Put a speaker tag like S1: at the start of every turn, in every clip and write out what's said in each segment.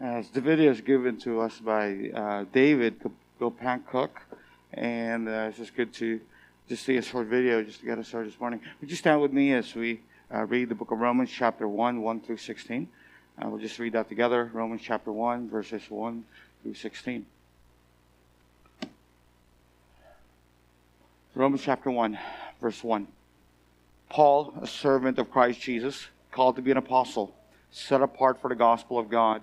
S1: As the video is given to us by uh, David Gopan and uh, it's just good to just see a short video just to get us started this morning. Would you stand with me as we uh, read the book of Romans, chapter 1, 1 through 16? Uh, we'll just read that together. Romans chapter 1, verses 1 through 16. Romans chapter 1, verse 1. Paul, a servant of Christ Jesus, called to be an apostle, set apart for the gospel of God,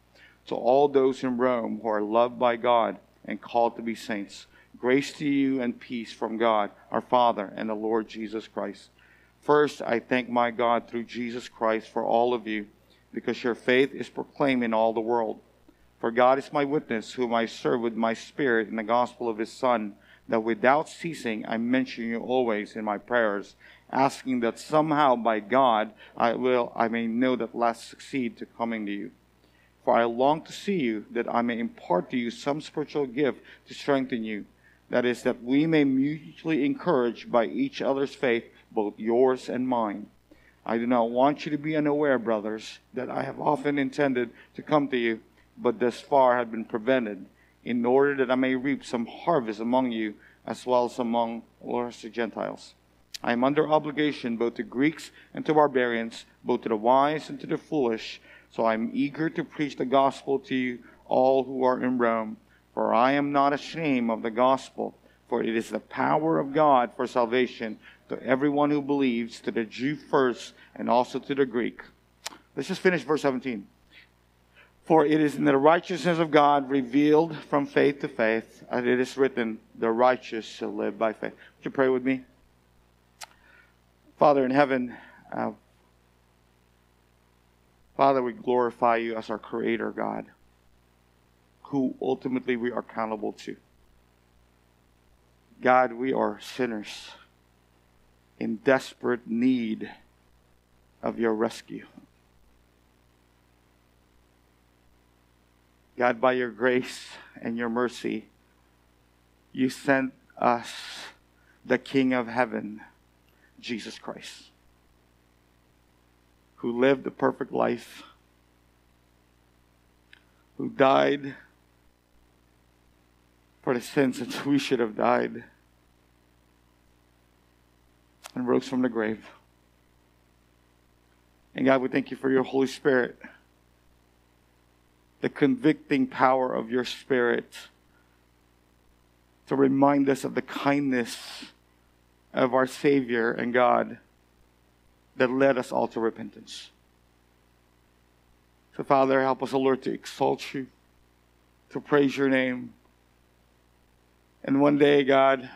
S1: To all those in Rome who are loved by God and called to be saints, grace to you and peace from God, our Father, and the Lord Jesus Christ. First, I thank my God through Jesus Christ for all of you, because your faith is proclaimed in all the world. For God is my witness, whom I serve with my spirit in the gospel of his Son, that without ceasing I mention you always in my prayers asking that somehow by God I will I may know that last succeed to coming to you. For I long to see you, that I may impart to you some spiritual gift to strengthen you. That is, that we may mutually encourage by each other's faith, both yours and mine. I do not want you to be unaware, brothers, that I have often intended to come to you, but thus far have been prevented, in order that I may reap some harvest among you, as well as among the Gentiles. I am under obligation both to Greeks and to barbarians, both to the wise and to the foolish. So I am eager to preach the gospel to you all who are in Rome. For I am not ashamed of the gospel, for it is the power of God for salvation to everyone who believes, to the Jew first, and also to the Greek. Let's just finish verse 17. For it is in the righteousness of God revealed from faith to faith, as it is written, the righteous shall live by faith. Would you pray with me? Father in heaven, uh, Father, we glorify you as our Creator, God, who ultimately we are accountable to. God, we are sinners in desperate need of your rescue. God, by your grace and your mercy, you sent us the King of heaven Jesus Christ, who lived a perfect life, who died for the sins that we should have died, and rose from the grave. And God, we thank you for your Holy Spirit, the convicting power of your Spirit to remind us of the kindness of our Savior and God that led us all to repentance. So, Father, help us, Lord, to exalt you, to praise your name. And one day, God,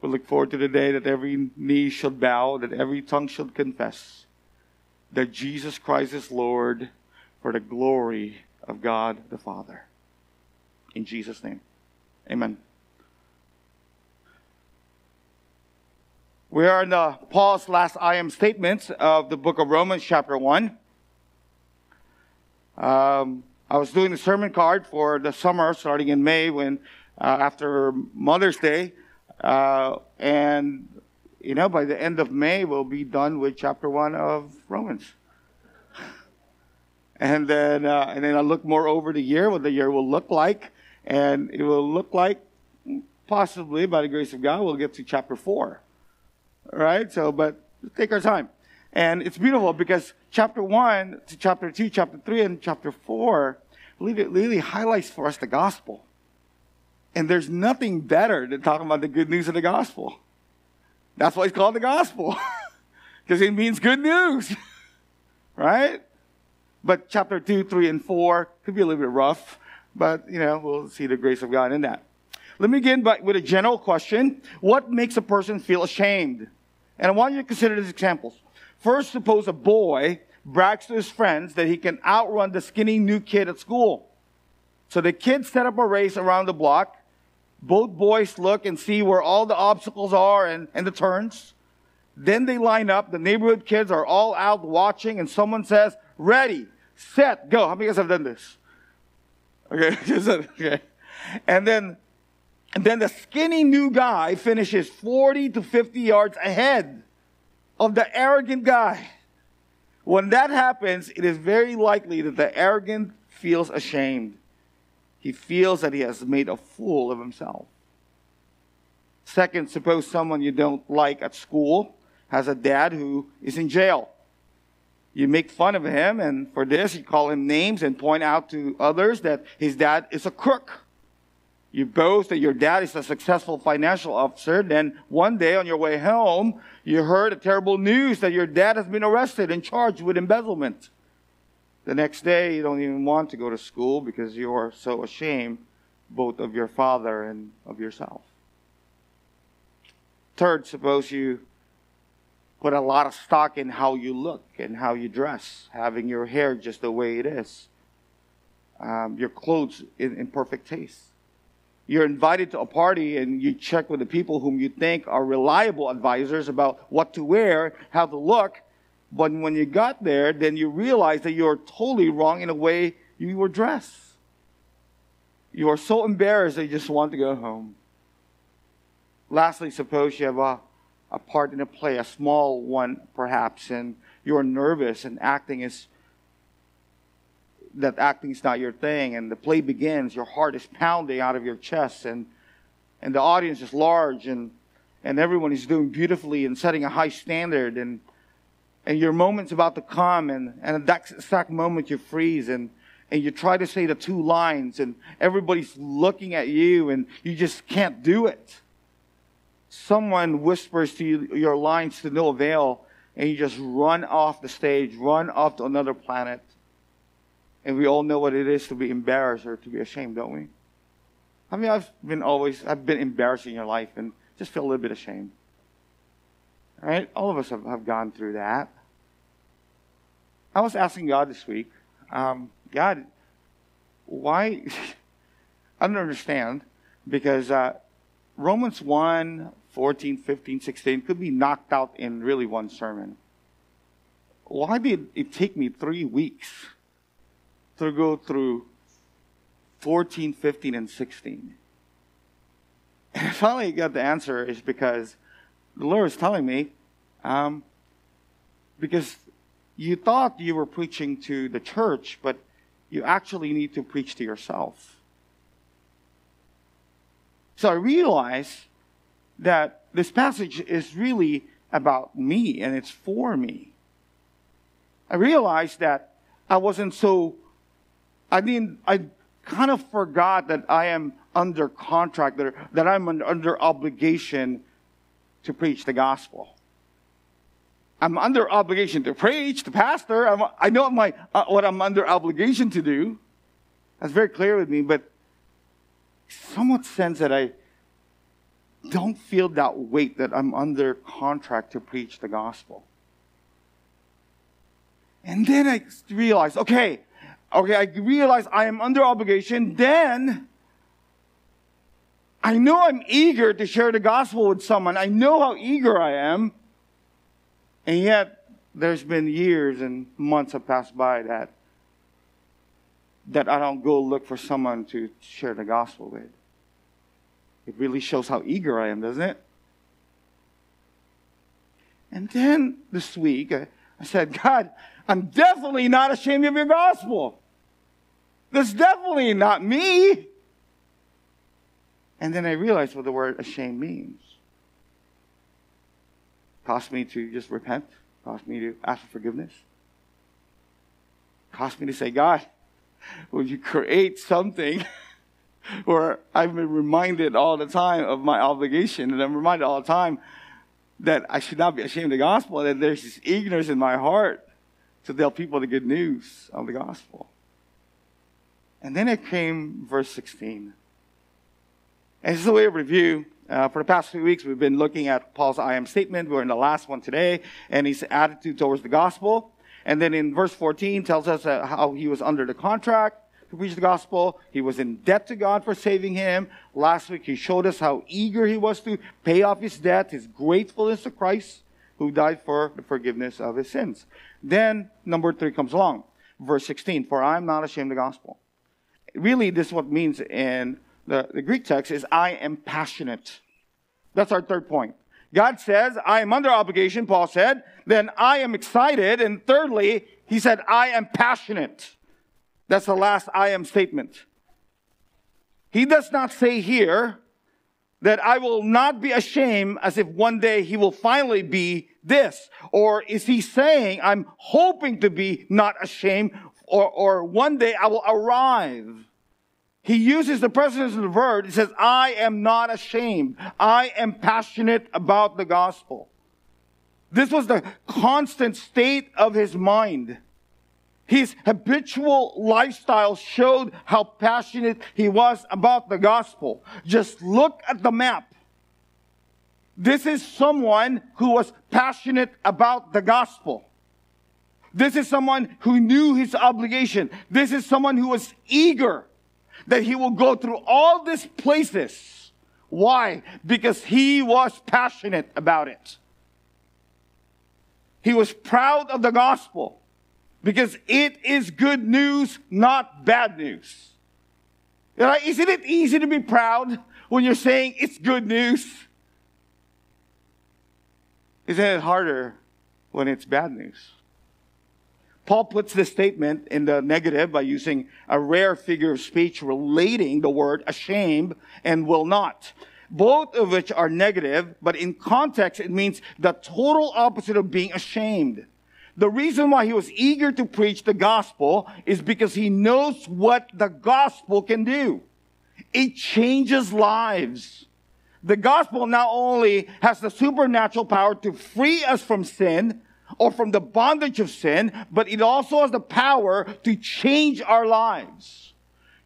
S1: we look forward to the day that every knee shall bow, that every tongue shall confess that Jesus Christ is Lord for the glory of God the Father. In Jesus' name, amen. We are in the Paul's last I am statements of the book of Romans, chapter 1. Um, I was doing the sermon card for the summer, starting in May, when uh, after Mother's Day, uh, and you know, by the end of May, we'll be done with chapter one of Romans. and then, uh, and then I look more over the year, what the year will look like, and it will look like, possibly by the grace of God, we'll get to chapter four right? So, but take our time. And it's beautiful because chapter 1 to chapter 2, chapter 3, and chapter 4 really, really highlights for us the gospel. And there's nothing better than talking about the good news of the gospel. That's why it's called the gospel, because it means good news, right? But chapter 2, 3, and 4 could be a little bit rough, but, you know, we'll see the grace of God in that. Let me begin by, with a general question. What makes a person feel ashamed? And I want you to consider these examples. First, suppose a boy brags to his friends that he can outrun the skinny new kid at school. So the kids set up a race around the block. Both boys look and see where all the obstacles are and, and the turns. Then they line up. The neighborhood kids are all out watching, and someone says, Ready, set, go. How many of you have done this? Okay, okay. And then, and then the skinny new guy finishes 40 to 50 yards ahead of the arrogant guy. When that happens, it is very likely that the arrogant feels ashamed. He feels that he has made a fool of himself. Second, suppose someone you don't like at school has a dad who is in jail. You make fun of him, and for this, you call him names and point out to others that his dad is a crook. You boast that your dad is a successful financial officer. Then one day on your way home, you heard a terrible news that your dad has been arrested and charged with embezzlement. The next day, you don't even want to go to school because you are so ashamed both of your father and of yourself. Third, suppose you put a lot of stock in how you look and how you dress, having your hair just the way it is, um, your clothes in, in perfect taste. You're invited to a party and you check with the people whom you think are reliable advisors about what to wear, how to look. But when you got there, then you realize that you're totally wrong in the way you were dressed. You are so embarrassed that you just want to go home. Lastly, suppose you have a a part in a play, a small one perhaps, and you're nervous and acting is that acting is not your thing, and the play begins, your heart is pounding out of your chest, and and the audience is large, and and everyone is doing beautifully and setting a high standard, and and your moment's about to come, and and at that exact moment you freeze, and and you try to say the two lines, and everybody's looking at you, and you just can't do it someone whispers to you your lines to no avail, and you just run off the stage, run off to another planet. And we all know what it is to be embarrassed or to be ashamed, don't we? I mean, I've been always, I've been embarrassed in your life and just feel a little bit ashamed. All right? All of us have, have gone through that. I was asking God this week, um, God, why? I don't understand because uh, Romans 1 14, 15, 16 could be knocked out in really one sermon. Why did it take me three weeks to go through 14, 15, and 16? And I finally got the answer is because the Lord is telling me, um, because you thought you were preaching to the church, but you actually need to preach to yourself. So I realized that this passage is really about me and it's for me. I realized that I wasn't so, I mean, I kind of forgot that I am under contract, that, I'm under obligation to preach the gospel. I'm under obligation to preach, to pastor. I'm, i know my, uh, what I'm under obligation to do. That's very clear with me, but somewhat sense that I don't feel that weight that I'm under contract to preach the gospel. And then I realized, okay, okay, I realize I am under obligation. Then I know I'm eager to share the gospel with someone. I know how eager I am. And yet, there's been years and months have passed by that, that I don't go look for someone to share the gospel with. It really shows how eager I am, doesn't it? And then this week, I, I said, God, I'm definitely not ashamed of your gospel. That's definitely not me. And then I realized what the word ashamed means. Cost me to just repent, cost me to ask for forgiveness, cost me to say, God, would you create something where I've been reminded all the time of my obligation, and I'm reminded all the time that I should not be ashamed of the gospel, and that there's this ignorance in my heart to tell people the good news of the gospel. And then it came verse 16. And this is a way of review. Uh, for the past few weeks, we've been looking at Paul's I am statement. We're in the last one today, and his attitude towards the gospel. And then in verse 14 tells us uh, how he was under the contract to preach the gospel. He was in debt to God for saving him. Last week, he showed us how eager he was to pay off his debt, his gratefulness to Christ who died for the forgiveness of his sins. Then, number three comes along. Verse 16, for I am not ashamed of the gospel. Really, this is what means in the, the Greek text is I am passionate. That's our third point. God says, I am under obligation, Paul said. Then I am excited. And thirdly, he said, I am passionate. That's the last I am statement. He does not say here that I will not be ashamed as if one day he will finally be this. Or is he saying, I'm hoping to be not ashamed or, or one day I will arrive? He uses the presence of the verb. He says, I am not ashamed. I am passionate about the gospel. This was the constant state of his mind. His habitual lifestyle showed how passionate he was about the gospel. Just look at the map. This is someone who was passionate about the gospel. This is someone who knew his obligation. This is someone who was eager that he will go through all these places. Why? Because he was passionate about it. He was proud of the gospel because it is good news, not bad news. Isn't it easy to be proud when you're saying it's good news? Isn't it harder when it's bad news? Paul puts this statement in the negative by using a rare figure of speech relating the word ashamed and will not. Both of which are negative, but in context, it means the total opposite of being ashamed. The reason why he was eager to preach the gospel is because he knows what the gospel can do. It changes lives. The gospel not only has the supernatural power to free us from sin, or from the bondage of sin, but it also has the power to change our lives.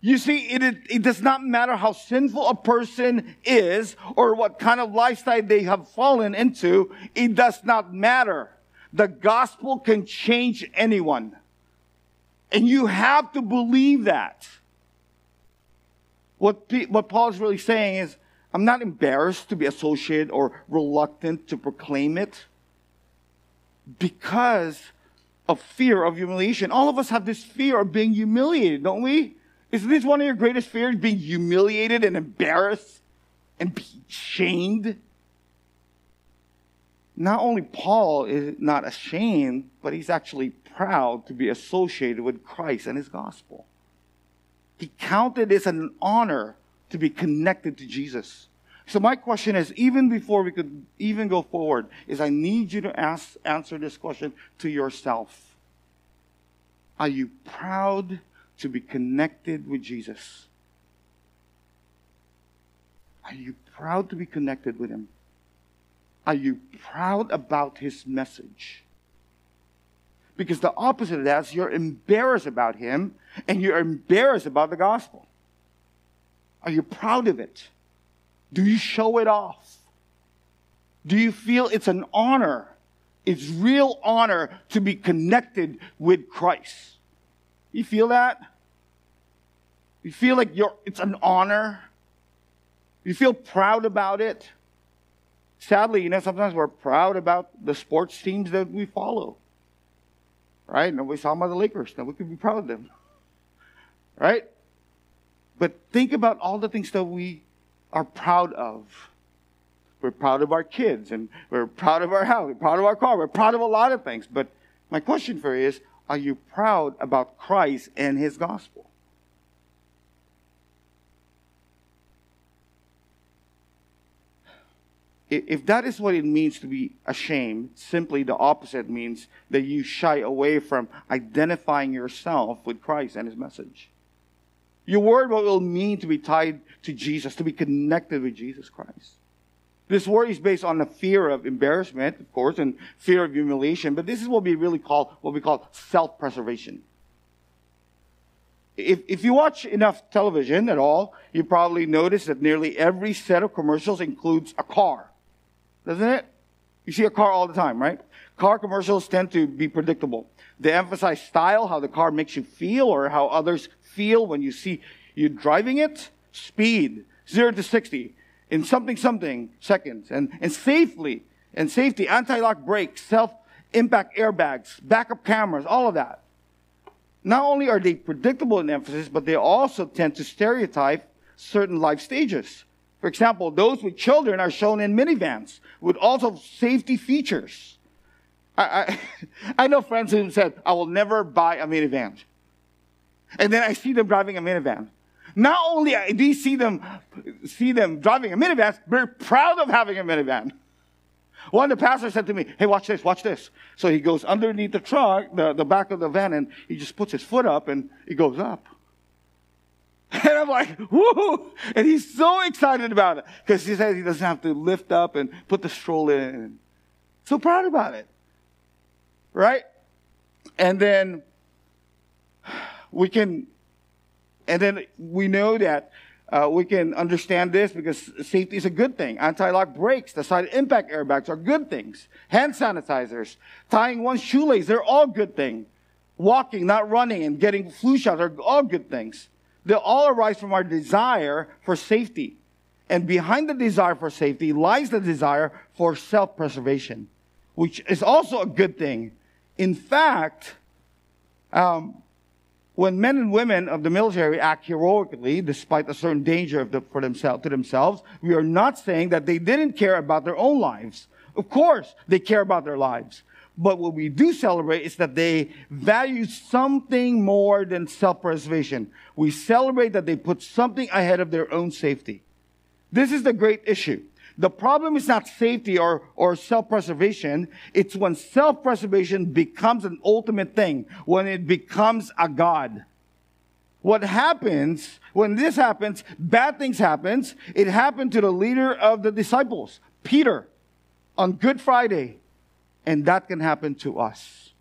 S1: You see, it, it, it, does not matter how sinful a person is or what kind of lifestyle they have fallen into. It does not matter. The gospel can change anyone. And you have to believe that. What, what Paul is really saying is, I'm not embarrassed to be associated or reluctant to proclaim it because of fear of humiliation. All of us have this fear of being humiliated, don't we? Isn't this one of your greatest fears, being humiliated and embarrassed and shamed? Not only Paul is not ashamed, but he's actually proud to be associated with Christ and his gospel. He counted it as an honor to be connected to Jesus. So my question is, even before we could even go forward, is I need you to ask, answer this question to yourself. Are you proud to be connected with Jesus? Are you proud to be connected with Him? Are you proud about His message? Because the opposite of that is you're embarrassed about Him and you're embarrassed about the gospel. Are you proud of it? Do you show it off? Do you feel it's an honor? It's real honor to be connected with Christ. You feel that? You feel like you're, it's an honor? You feel proud about it? Sadly, you know, sometimes we're proud about the sports teams that we follow. Right? Nobody's talking about the Lakers. Now we could be proud of them. Right? But think about all the things that we are proud of. We're proud of our kids and we're proud of our house, we're proud of our car, we're proud of a lot of things. But my question for you is are you proud about Christ and his gospel? If that is what it means to be ashamed, simply the opposite means that you shy away from identifying yourself with Christ and his message. You're worried what it will mean to be tied to Jesus, to be connected with Jesus Christ. This worry is based on the fear of embarrassment, of course, and fear of humiliation, but this is what we really call what we call self-preservation. If, if you watch enough television at all, you probably notice that nearly every set of commercials includes a car, doesn't it? You see a car all the time, right? Car commercials tend to be predictable. They emphasize style, how the car makes you feel, or how others feel when you see you driving it. Speed, 0 to 60 in something something seconds. And, and safely, and safety, anti-lock brakes, self-impact airbags, backup cameras, all of that. Not only are they predictable in emphasis, but they also tend to stereotype certain life stages. For example, those with children are shown in minivans with also safety features. I, I, I know friends who said, I will never buy a minivan. And then I see them driving a minivan. Not only do you see them, see them driving a minivan, they're proud of having a minivan. One of the pastors said to me, Hey, watch this, watch this. So he goes underneath the truck, the, the back of the van, and he just puts his foot up and it goes up. And I'm like, whoo! And he's so excited about it because he says he doesn't have to lift up and put the stroller in. So proud about it. Right? And then we can, and then we know that uh, we can understand this because safety is a good thing. Anti-lock brakes, the side impact airbags are good things. Hand sanitizers, tying one's shoelace, they're all good things. Walking, not running, and getting flu shots are all good things. They all arise from our desire for safety. And behind the desire for safety lies the desire for self-preservation, which is also a good thing. In fact, um, when men and women of the military act heroically, despite a certain danger the, for themselves, to themselves, we are not saying that they didn't care about their own lives. Of course, they care about their lives. But what we do celebrate is that they value something more than self-preservation. We celebrate that they put something ahead of their own safety. This is the great issue. The problem is not safety or, or self-preservation. It's when self-preservation becomes an ultimate thing, when it becomes a God. What happens, when this happens, bad things happens. It happened to the leader of the disciples, Peter, on Good Friday. And that can happen to us.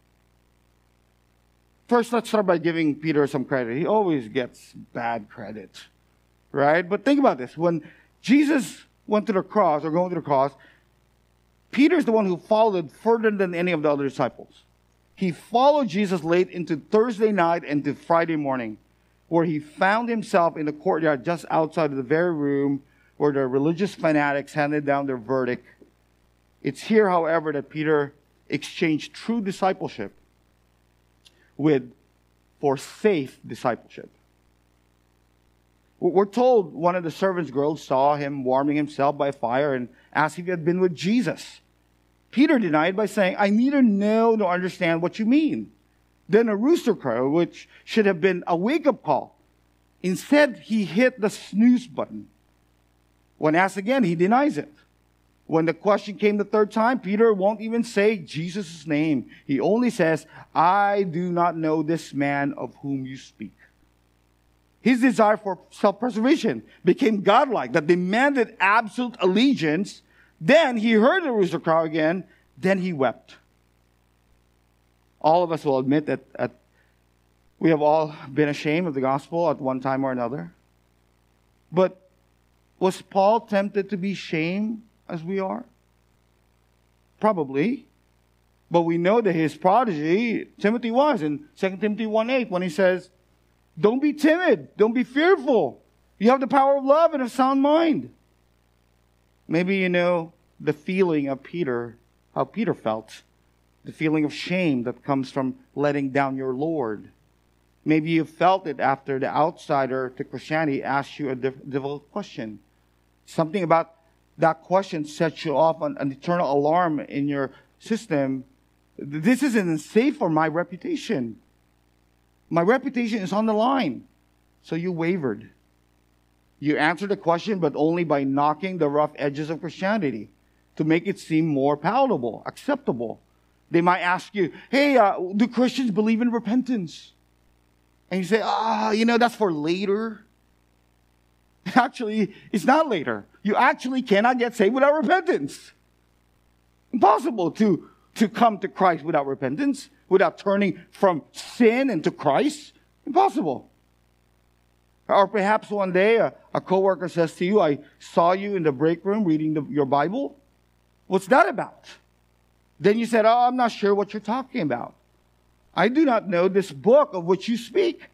S1: First, let's start by giving Peter some credit. He always gets bad credit, right? But think about this. When Jesus went to the cross or going to the cross, Peter's the one who followed further than any of the other disciples. He followed Jesus late into Thursday night and to Friday morning, where he found himself in the courtyard just outside of the very room where the religious fanatics handed down their verdict. It's here, however, that Peter exchanged true discipleship with for safe discipleship. We're told one of the servants' girls saw him warming himself by fire and asked if he had been with Jesus. Peter denied by saying, I neither know nor understand what you mean. Then a rooster crowed, which should have been a wake up call. Instead, he hit the snooze button. When asked again, he denies it. When the question came the third time, Peter won't even say Jesus' name. He only says, I do not know this man of whom you speak. His desire for self preservation became godlike, that demanded absolute allegiance. Then he heard the rooster crow again, then he wept. All of us will admit that at, we have all been ashamed of the gospel at one time or another. But was Paul tempted to be shamed as we are? Probably. But we know that his prodigy, Timothy was in 2 Timothy 1 8, when he says, don't be timid. Don't be fearful. You have the power of love and a sound mind. Maybe you know the feeling of Peter, how Peter felt, the feeling of shame that comes from letting down your Lord. Maybe you felt it after the outsider to Christianity asked you a difficult question. Something about that question sets you off an, an eternal alarm in your system. This isn't safe for my reputation. My reputation is on the line. So you wavered. You answered the question, but only by knocking the rough edges of Christianity to make it seem more palatable, acceptable. They might ask you, hey, uh, do Christians believe in repentance? And you say, ah, oh, you know, that's for later. Actually, it's not later. You actually cannot get saved without repentance. Impossible to, to come to Christ without repentance without turning from sin into Christ? Impossible. Or perhaps one day a, a coworker says to you, I saw you in the break room reading the, your Bible. What's that about? Then you said, Oh, I'm not sure what you're talking about. I do not know this book of which you speak.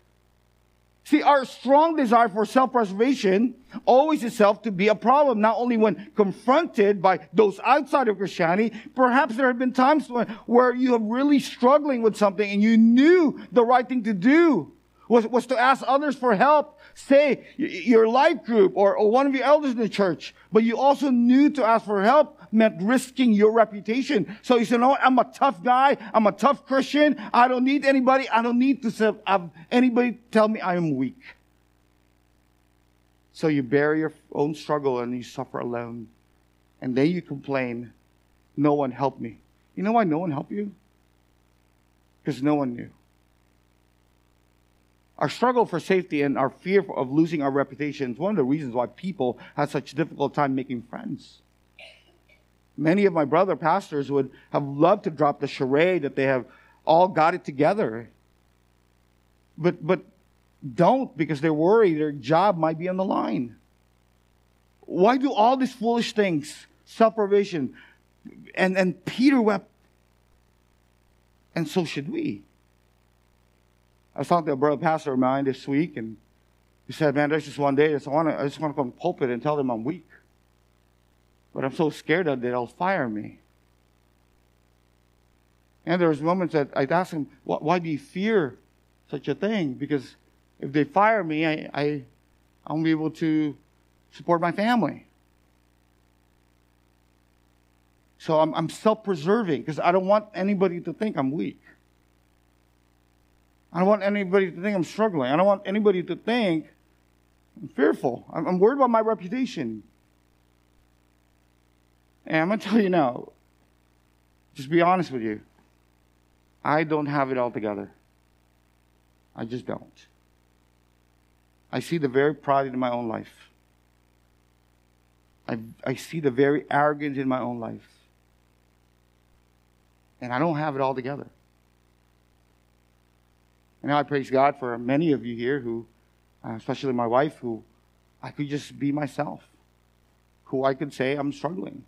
S1: See, our strong desire for self-preservation always itself to be a problem, not only when confronted by those outside of Christianity. Perhaps there have been times when, where you are really struggling with something and you knew the right thing to do was, was to ask others for help, say your life group or, or one of your elders in the church, but you also knew to ask for help meant risking your reputation. So you said, no, I'm a tough guy. I'm a tough Christian. I don't need anybody. I don't need to have anybody tell me I am weak. So you bear your own struggle and you suffer alone. And then you complain, no one helped me. You know why no one helped you? Because no one knew. Our struggle for safety and our fear of losing our reputation is one of the reasons why people have such a difficult time making friends. Many of my brother pastors would have loved to drop the charade that they have all got it together. But, but don't because they're worried their job might be on the line. Why do all these foolish things? Self provision. And, and Peter wept. And so should we. I was talking to a brother pastor of mine this week, and he said, Man, there's just one day I just want to, I just want to come to pulpit and tell them I'm weak. But I'm so scared that they'll fire me. And there was moments that I'd ask him, why do you fear such a thing? Because if they fire me, I, I, I won't be able to support my family. So I'm, I'm self preserving because I don't want anybody to think I'm weak. I don't want anybody to think I'm struggling. I don't want anybody to think I'm fearful. I'm, I'm worried about my reputation. And I'm going to tell you now, just be honest with you. I don't have it all together. I just don't. I see the very pride in my own life. I, I see the very arrogance in my own life. And I don't have it all together. And I praise God for many of you here who, uh, especially my wife, who I could just be myself, who I could say I'm struggling,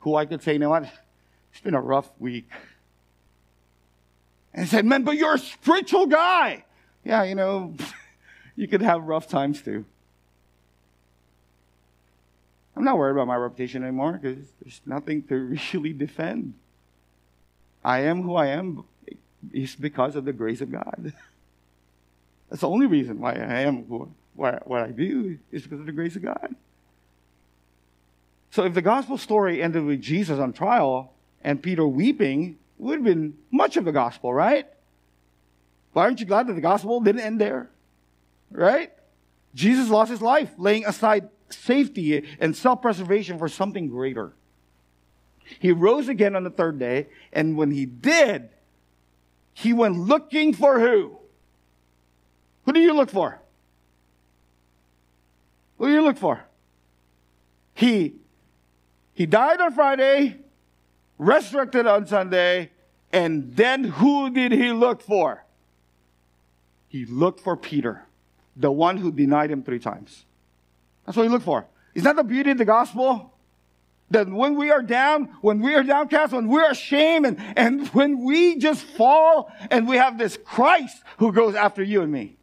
S1: who I could say, you know what, it's been a rough week. And said, man, but you're a spiritual guy. Yeah, you know, you could have rough times too. I'm not worried about my reputation anymore because there's nothing to really defend. I am who I am is because of the grace of God. That's the only reason why I am who, what, what I do is because of the grace of God. So if the gospel story ended with Jesus on trial and Peter weeping, it would have been much of the gospel, right? Why aren't you glad that the gospel didn't end there? Right? Jesus lost his life, laying aside safety and self preservation for something greater. He rose again on the third day, and when he did, he went looking for who? Who do you look for? Who do you look for? He he died on Friday, resurrected on Sunday, and then who did he look for? He looked for Peter, the one who denied him three times. That's what he looked for. Is that the beauty of the gospel? that when we are down, when we are downcast, when we're ashamed, and, and when we just fall, and we have this Christ who goes after you and me.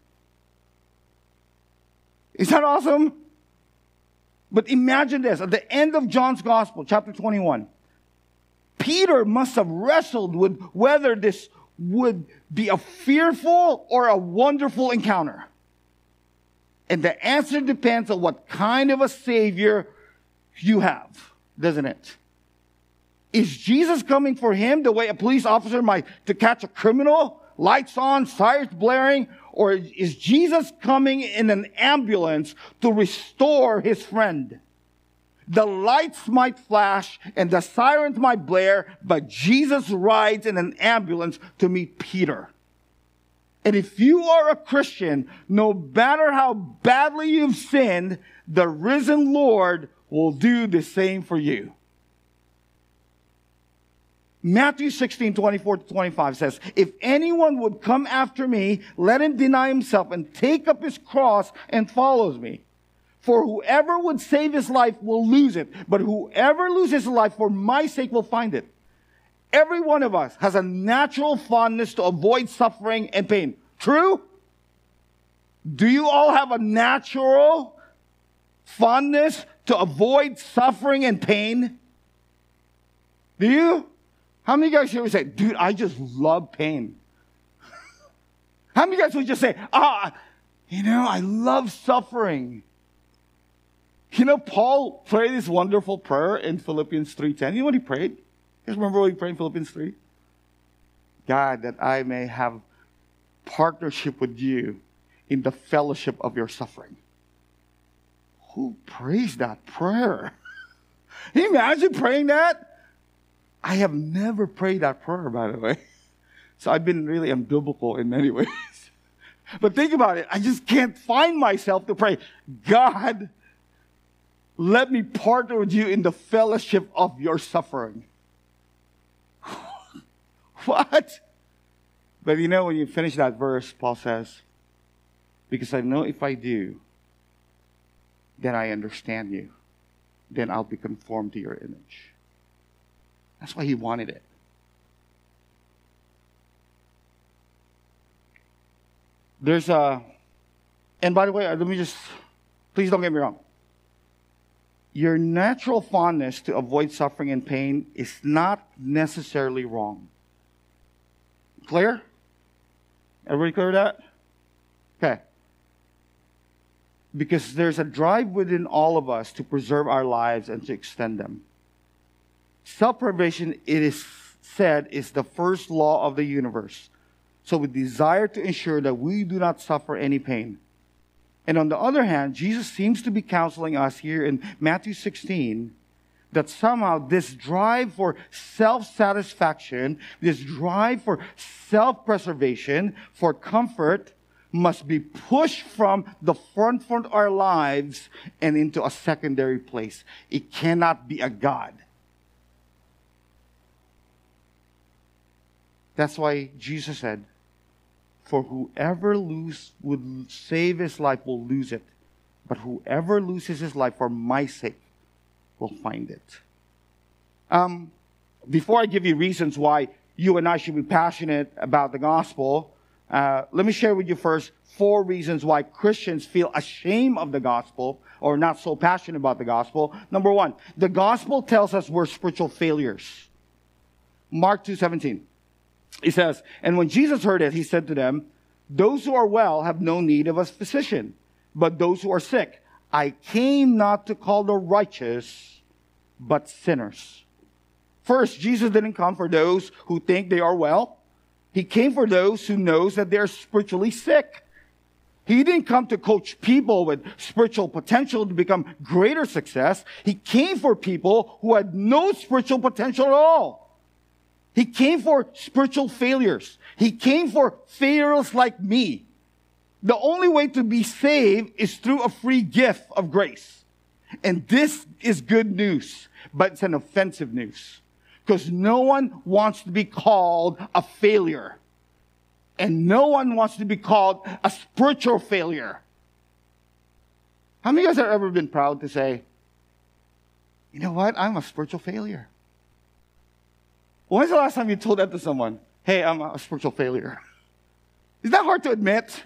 S1: Is that awesome? But imagine this at the end of John's Gospel, chapter 21, Peter must have wrestled with whether this would be a fearful or a wonderful encounter. And the answer depends on what kind of a Savior you have doesn't it? Is Jesus coming for him the way a police officer might to catch a criminal? Lights on, sirens blaring? Or is Jesus coming in an ambulance to restore his friend? The lights might flash and the sirens might blare, but Jesus rides in an ambulance to meet Peter. And if you are a Christian, no matter how badly you've sinned, the risen Lord will do the same for you. Matthew 16, 24 to 25 says, If anyone would come after me, let him deny himself and take up his cross and follows me. For whoever would save his life will lose it, but whoever loses his life for my sake will find it. Every one of us has a natural fondness to avoid suffering and pain. True? Do you all have a natural fondness to avoid suffering and pain? Do you? How many guys here would say, dude, I just love pain? How many guys would just say, ah, you know, I love suffering? You know, Paul prayed this wonderful prayer in Philippians 3.10. You know what he prayed? You guys remember what he prayed in Philippians 3? God, that I may have partnership with you in the fellowship of your suffering. Who prays that prayer? Can you imagine praying that? I have never prayed that prayer, by the way. So I've been really unbiblical in many ways. But think about it. I just can't find myself to pray, God, let me partner with you in the fellowship of your suffering. what? But you know, when you finish that verse, Paul says, because I know if I do, then I understand you. Then I'll be conformed to your image. That's why he wanted it. There's a, and by the way, let me just, please don't get me wrong. Your natural fondness to avoid suffering and pain is not necessarily wrong. Clear? Everybody clear with that? Okay. Because there's a drive within all of us to preserve our lives and to extend them. Self preservation, it is said, is the first law of the universe. So we desire to ensure that we do not suffer any pain. And on the other hand, Jesus seems to be counseling us here in Matthew 16 that somehow this drive for self satisfaction, this drive for self preservation, for comfort, must be pushed from the front front of our lives and into a secondary place. It cannot be a God. That's why Jesus said, for whoever lose, would save his life will lose it. But whoever loses his life for my sake will find it. Um, before I give you reasons why you and I should be passionate about the gospel, uh, let me share with you first four reasons why Christians feel ashamed of the gospel or not so passionate about the gospel. Number one, the gospel tells us we're spiritual failures. Mark 2.17. He says, And when Jesus heard it, he said to them, Those who are well have no need of a physician, but those who are sick. I came not to call the righteous, but sinners. First, Jesus didn't come for those who think they are well. He came for those who knows that they're spiritually sick. He didn't come to coach people with spiritual potential to become greater success. He came for people who had no spiritual potential at all. He came for spiritual failures. He came for failures like me. The only way to be saved is through a free gift of grace. And this is good news, but it's an offensive news because no one wants to be called a failure. And no one wants to be called a spiritual failure. How many of you guys have ever been proud to say, you know what? I'm a spiritual failure. When's the last time you told that to someone? Hey, I'm a spiritual failure. Is that hard to admit?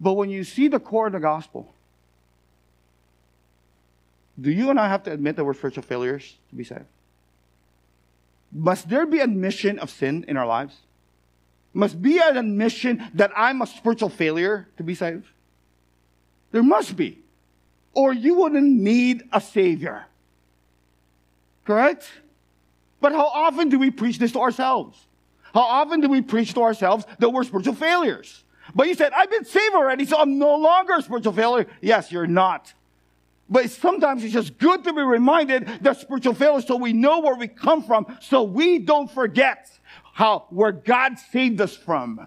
S1: But when you see the core of the gospel, do you and I have to admit that we're spiritual failures to be saved? Must there be admission of sin in our lives? Must be an admission that I'm a spiritual failure to be saved? There must be. Or you wouldn't need a savior. Correct? But how often do we preach this to ourselves? How often do we preach to ourselves that we're spiritual failures? But you said, I've been saved already, so I'm no longer a spiritual failure. Yes, you're not. But sometimes it's just good to be reminded that spiritual failures so we know where we come from, so we don't forget how, where God saved us from.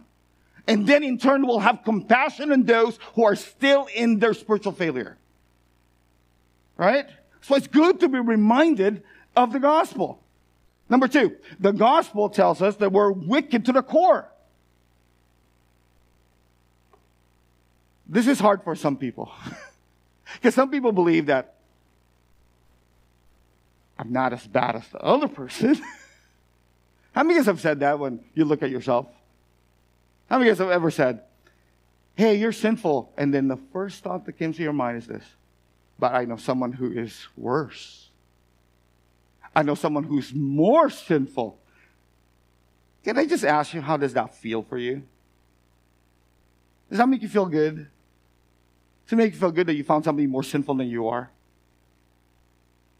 S1: And then in turn, we'll have compassion on those who are still in their spiritual failure. Right? So it's good to be reminded of the gospel. Number two, the gospel tells us that we're wicked to the core. This is hard for some people. Because some people believe that I'm not as bad as the other person. How many of you have said that when you look at yourself? How many of you have ever said, hey, you're sinful? And then the first thought that came to your mind is this, but I know someone who is worse. I know someone who's more sinful. Can I just ask you, how does that feel for you? Does that make you feel good? Does it make you feel good that you found somebody more sinful than you are?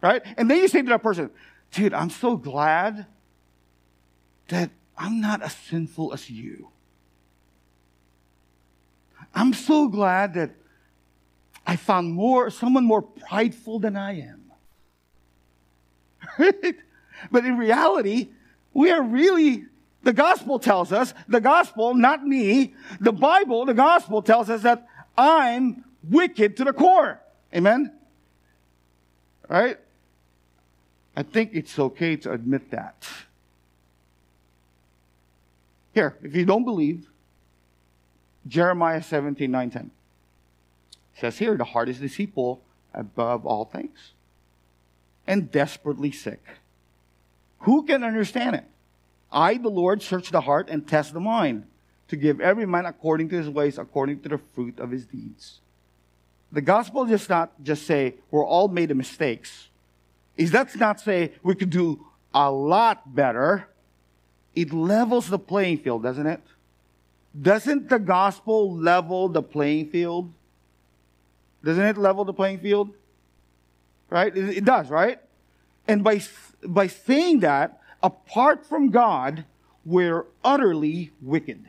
S1: Right? And then you say to that person, dude, I'm so glad that I'm not as sinful as you. I'm so glad that I found more someone more prideful than I am. but in reality, we are really the gospel tells us, the gospel, not me, the Bible, the gospel tells us that I'm wicked to the core. Amen? Right? I think it's okay to admit that. Here, if you don't believe, Jeremiah 17, 9, 10. Says here, the heart is deceitful above all things and desperately sick. Who can understand it? I, the Lord, search the heart and test the mind to give every man according to his ways, according to the fruit of his deeds. The gospel does not just say we're all made of mistakes. It does not say we could do a lot better. It levels the playing field, doesn't it? Doesn't the gospel level the playing field? Doesn't it level the playing field? Right? It, it does, right? And by, by saying that, apart from God, we're utterly wicked.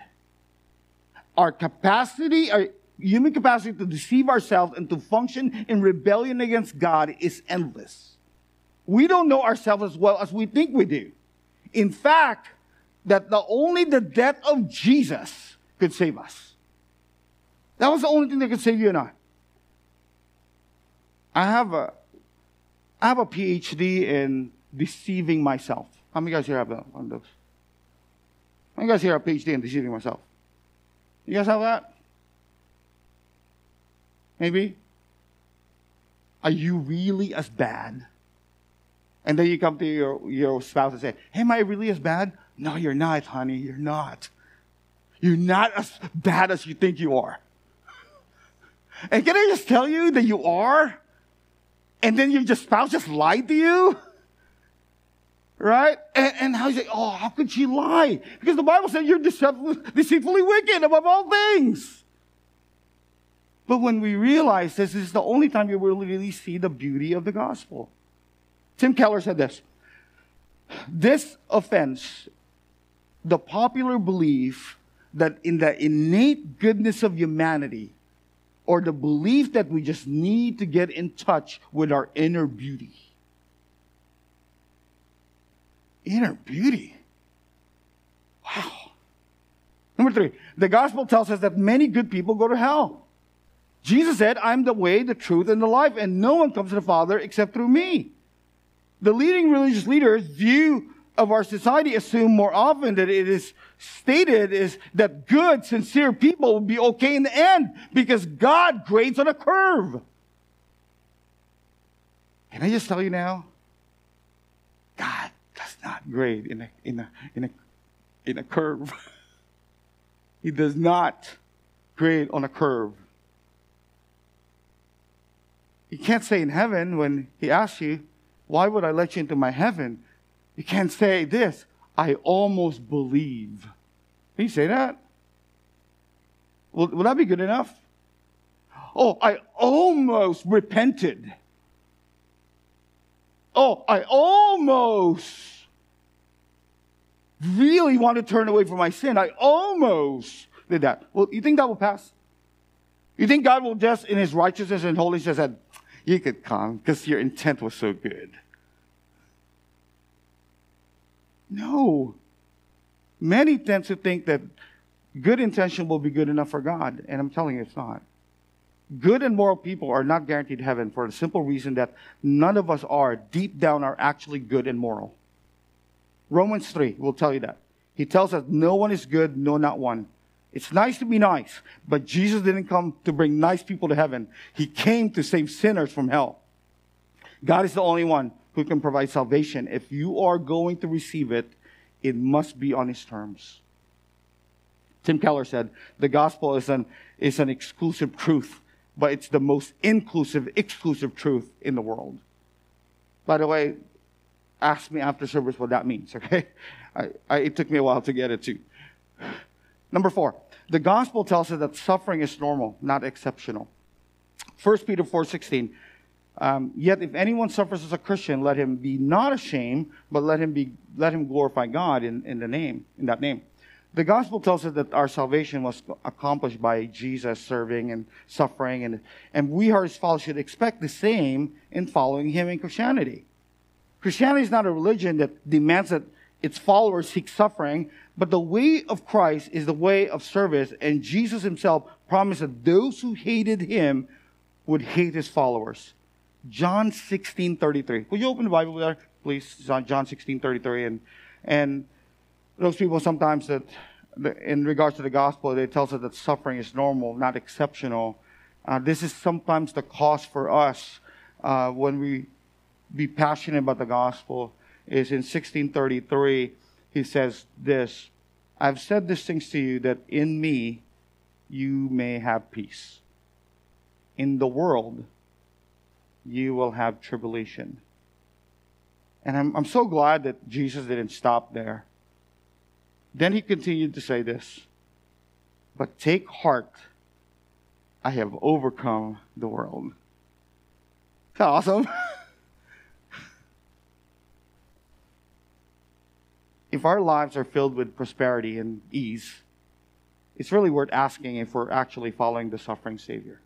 S1: Our capacity, our human capacity to deceive ourselves and to function in rebellion against God is endless. We don't know ourselves as well as we think we do. In fact, that the only the death of Jesus could save us. That was the only thing that could save you and I. I have a I have a PhD in deceiving myself. How many guys here have that on those? How many guys here have a PhD in deceiving myself? You guys have that? Maybe? Are you really as bad? And then you come to your, your spouse and say, Hey, am I really as bad? No, you're not, honey. You're not. You're not as bad as you think you are. And can I just tell you that you are? And then your spouse just lied to you? Right? And, and how you say, oh, how could she lie? Because the Bible said you're deceitfully wicked above all things. But when we realize this, this is the only time you will really see the beauty of the gospel. Tim Keller said this This offense, the popular belief that in the innate goodness of humanity, or the belief that we just need to get in touch with our inner beauty. Inner beauty. Wow. Number three, the gospel tells us that many good people go to hell. Jesus said, I'm the way, the truth, and the life, and no one comes to the Father except through me. The leading religious leaders view of our society assume more often that it is stated is that good, sincere people will be okay in the end because God grades on a curve. Can I just tell you now? God does not grade in a, in a, in a, in a curve. he does not grade on a curve. You can't say in heaven when he asks you, Why would I let you into my heaven? You can't say this, I almost believe. Can you say that? Will, will that be good enough? Oh, I almost repented. Oh, I almost really want to turn away from my sin. I almost did that. Well, you think that will pass? You think God will just, in his righteousness and holiness, said, you could come because your intent was so good. No. Many tend to think that good intention will be good enough for God, and I'm telling you it's not. Good and moral people are not guaranteed heaven for the simple reason that none of us are, deep down, are actually good and moral. Romans 3 will tell you that. He tells us no one is good, no, not one. It's nice to be nice, but Jesus didn't come to bring nice people to heaven. He came to save sinners from hell. God is the only one who can provide salvation. If you are going to receive it, it must be on his terms. Tim Keller said, the gospel is an, is an exclusive truth, but it's the most inclusive, exclusive truth in the world. By the way, ask me after service what that means, okay? I, I, it took me a while to get it too. Number four, the gospel tells us that suffering is normal, not exceptional. 1 Peter 4.16, um, yet if anyone suffers as a Christian, let him be not ashamed, but let him, be, let him glorify God in, in the name, in that name. The gospel tells us that our salvation was accomplished by Jesus serving and suffering, and, and we, as followers, should expect the same in following him in Christianity. Christianity is not a religion that demands that its followers seek suffering, but the way of Christ is the way of service, and Jesus himself promised that those who hated him would hate his followers. John 16 33. Would you open the Bible there, please? John 16 33. And, and those people sometimes that, in regards to the gospel, they tell us that suffering is normal, not exceptional. Uh, this is sometimes the cause for us uh, when we be passionate about the gospel is in 1633 he says this i've said these things to you that in me you may have peace in the world you will have tribulation. And i'm, I'm so glad that jesus didn't stop there. Then he continued to say this but take heart i have overcome the world. That's awesome. If our lives are filled with prosperity and ease, it's really worth asking if we're actually following the suffering Savior.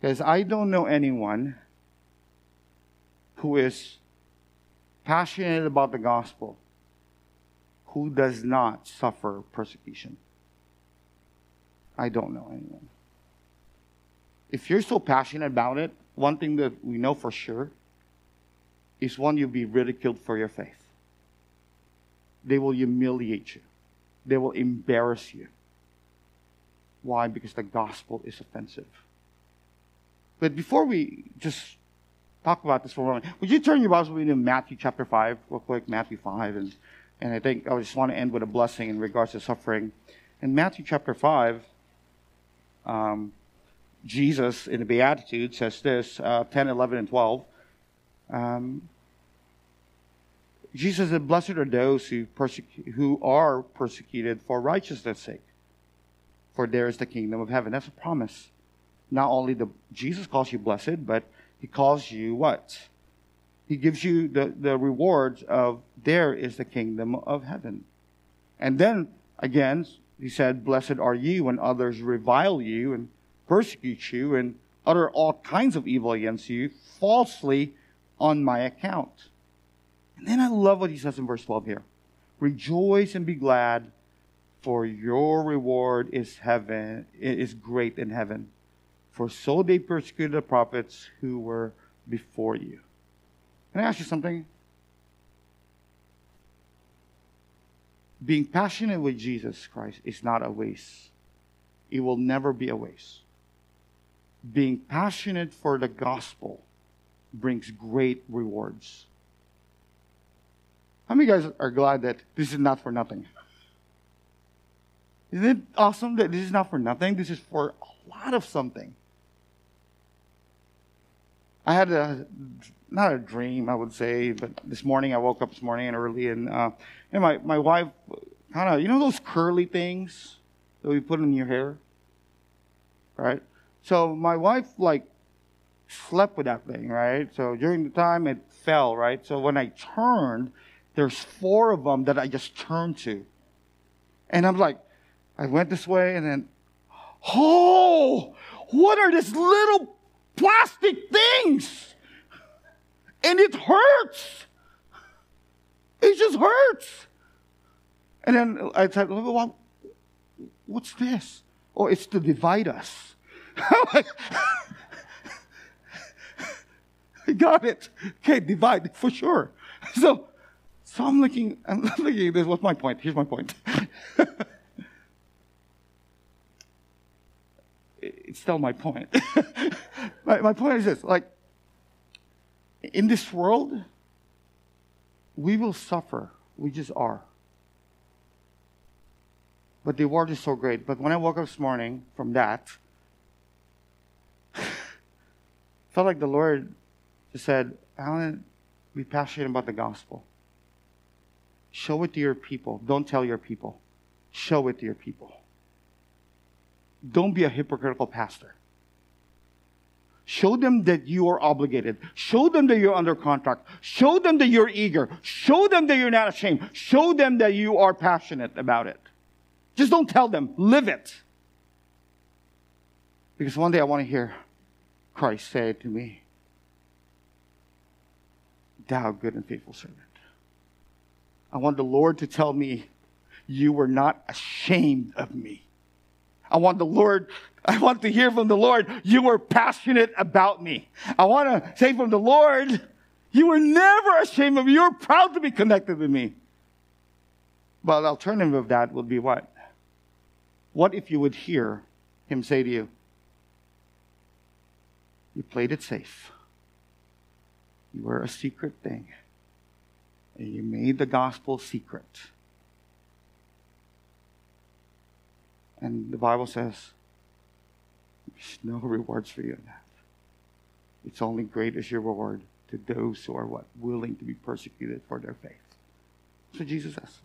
S1: Because I don't know anyone who is passionate about the gospel who does not suffer persecution. I don't know anyone. If you're so passionate about it, one thing that we know for sure is one, you'll be ridiculed for your faith. They will humiliate you. They will embarrass you. Why? Because the gospel is offensive. But before we just talk about this for a moment, would you turn your Bibles with me to Matthew chapter 5, real quick? Matthew 5. And, and I think I just want to end with a blessing in regards to suffering. In Matthew chapter 5, um, Jesus in the Beatitude says this uh, 10, 11, and 12. Um, Jesus said, Blessed are those who, who are persecuted for righteousness' sake, for there is the kingdom of heaven. That's a promise. Not only the Jesus calls you blessed, but he calls you what? He gives you the, the rewards of there is the kingdom of heaven. And then again, he said, Blessed are you when others revile you and persecute you and utter all kinds of evil against you falsely on my account. And then I love what he says in verse 12 here Rejoice and be glad, for your reward is heaven is great in heaven. For so they persecuted the prophets who were before you. Can I ask you something? Being passionate with Jesus Christ is not a waste. It will never be a waste. Being passionate for the gospel brings great rewards. How many of you guys are glad that this is not for nothing? Isn't it awesome that this is not for nothing? This is for a lot of something. I had a not a dream, I would say, but this morning I woke up this morning early, and uh, and my my wife kind of you know those curly things that we put in your hair, right? So my wife like slept with that thing, right? So during the time it fell, right? So when I turned, there's four of them that I just turned to. And I'm like, I went this way and then, oh, what are these little plastic things? And it hurts. It just hurts. And then I said, well, what's this? Oh, it's to divide us. I got it. Okay, divide for sure. So so I'm looking, I'm looking at this. What's my point? Here's my point. it's still my point. my, my point is this like, in this world, we will suffer We just are. But the award is so great. But when I woke up this morning from that, felt like the Lord just said, Alan, be passionate about the gospel. Show it to your people. Don't tell your people. Show it to your people. Don't be a hypocritical pastor. Show them that you are obligated. Show them that you're under contract. Show them that you're eager. Show them that you're not ashamed. Show them that you are passionate about it. Just don't tell them, live it. Because one day I want to hear Christ say to me, Thou good and faithful servant. I want the Lord to tell me, You were not ashamed of me. I want the Lord, I want to hear from the Lord, You were passionate about me. I want to say from the Lord, You were never ashamed of me. You were proud to be connected with me. But alternative of that would be what? What if you would hear him say to you, You played it safe. You were a secret thing. And you made the gospel secret. And the Bible says, There's no rewards for you in that. It's only great as your reward to those who are what? Willing to be persecuted for their faith. So Jesus says.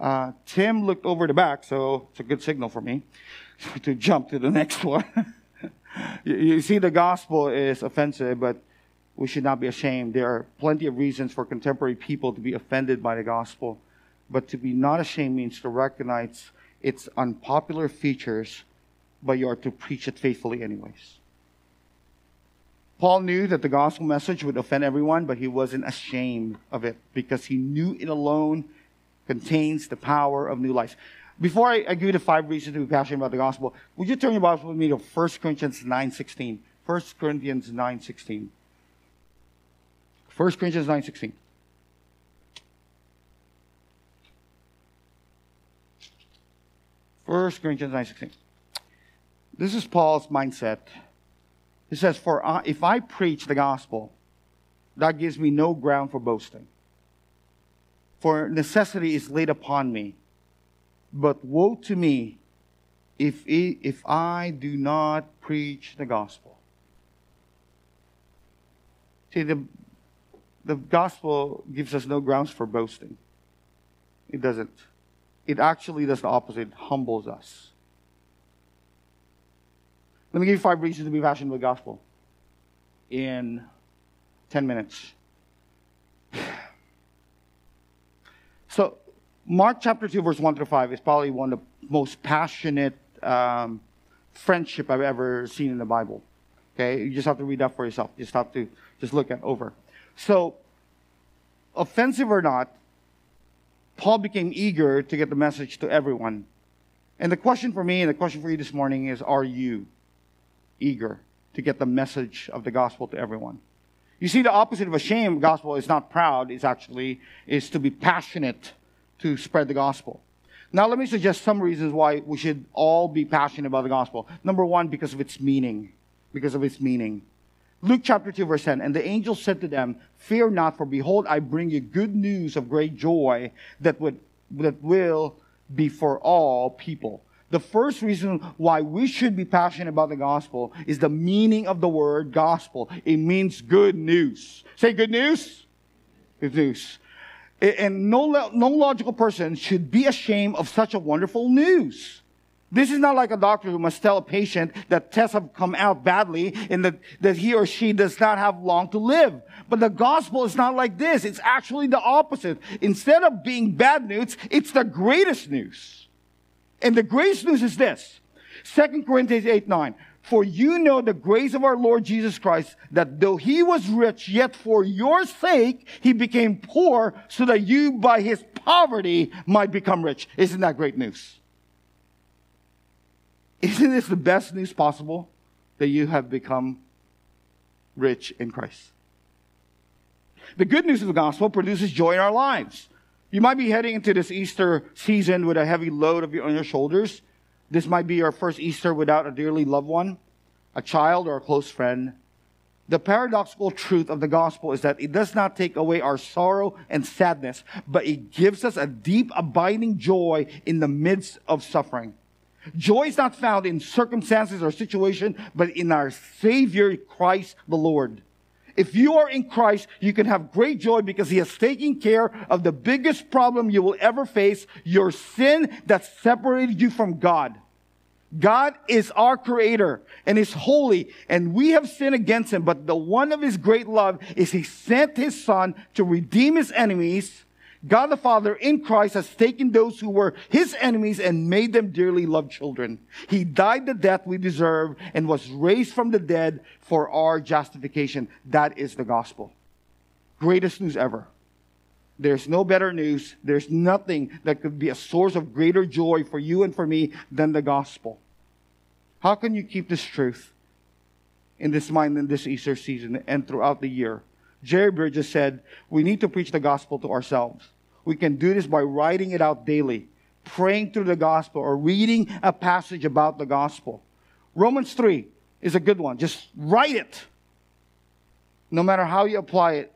S1: Uh, Tim looked over the back, so it's a good signal for me to jump to the next one. you, you see, the gospel is offensive, but we should not be ashamed. There are plenty of reasons for contemporary people to be offended by the gospel, but to be not ashamed means to recognize its unpopular features, but you are to preach it faithfully, anyways. Paul knew that the gospel message would offend everyone, but he wasn't ashamed of it because he knew it alone contains the power of new life. Before I, I give you the five reasons to be passionate about the gospel, would you turn your Bible with me to 1 Corinthians 9.16? 1 Corinthians 9.16. 1 Corinthians 9.16. First Corinthians 9.16. This is Paul's mindset. He says, For I, if I preach the gospel, that gives me no ground for boasting for necessity is laid upon me. But woe to me if, if I do not preach the gospel. See, the, the gospel gives us no grounds for boasting. It doesn't. It actually does the opposite, it humbles us. Let me give you five reasons to be passionate about the gospel in 10 minutes. So, Mark chapter 2, verse 1 through 5 is probably one of the most passionate um, friendship I've ever seen in the Bible. Okay, you just have to read that for yourself. You just have to just look at over. So, offensive or not, Paul became eager to get the message to everyone. And the question for me and the question for you this morning is Are you eager to get the message of the gospel to everyone? You see, the opposite of a shame gospel is not proud, it's actually is to be passionate to spread the gospel. Now, let me suggest some reasons why we should all be passionate about the gospel. Number one, because of its meaning. Because of its meaning. Luke chapter 2, verse 10. And the angel said to them, Fear not, for behold, I bring you good news of great joy that, would, that will be for all people. The first reason why we should be passionate about the gospel is the meaning of the word gospel. It means good news. Say good news? Good news. And no, no logical person should be ashamed of such a wonderful news. This is not like a doctor who must tell a patient that tests have come out badly and that, that he or she does not have long to live. But the gospel is not like this. It's actually the opposite. Instead of being bad news, it's the greatest news. And the grace news is this 2 Corinthians 8 9. For you know the grace of our Lord Jesus Christ, that though he was rich, yet for your sake he became poor, so that you by his poverty might become rich. Isn't that great news? Isn't this the best news possible? That you have become rich in Christ. The good news of the gospel produces joy in our lives. You might be heading into this Easter season with a heavy load on your shoulders. This might be your first Easter without a dearly loved one, a child, or a close friend. The paradoxical truth of the gospel is that it does not take away our sorrow and sadness, but it gives us a deep, abiding joy in the midst of suffering. Joy is not found in circumstances or situation, but in our Savior, Christ the Lord. If you are in Christ, you can have great joy because He has taken care of the biggest problem you will ever face, your sin that separated you from God. God is our creator and is holy and we have sinned against him. But the one of his great love is he sent his son to redeem his enemies. God the Father in Christ has taken those who were his enemies and made them dearly loved children. He died the death we deserve and was raised from the dead for our justification. That is the gospel. Greatest news ever. There's no better news. There's nothing that could be a source of greater joy for you and for me than the gospel. How can you keep this truth in this mind in this Easter season and throughout the year? Jerry Bridges said, We need to preach the gospel to ourselves. We can do this by writing it out daily, praying through the gospel, or reading a passage about the gospel. Romans 3 is a good one. Just write it. No matter how you apply it,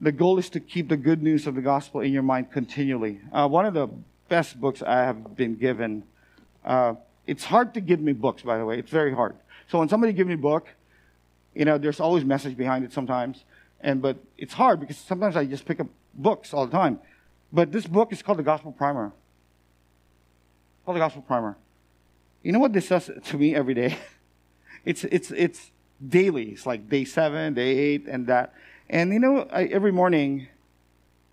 S1: the goal is to keep the good news of the gospel in your mind continually. Uh, one of the best books I have been given. Uh, it's hard to give me books, by the way. It's very hard. So when somebody gives me a book, you know, there's always message behind it sometimes. And but it's hard because sometimes I just pick up books all the time. But this book is called the Gospel Primer. called the Gospel Primer. You know what this does to me every day? it's it's it's daily. It's like day seven, day eight, and that. And you know, I, every morning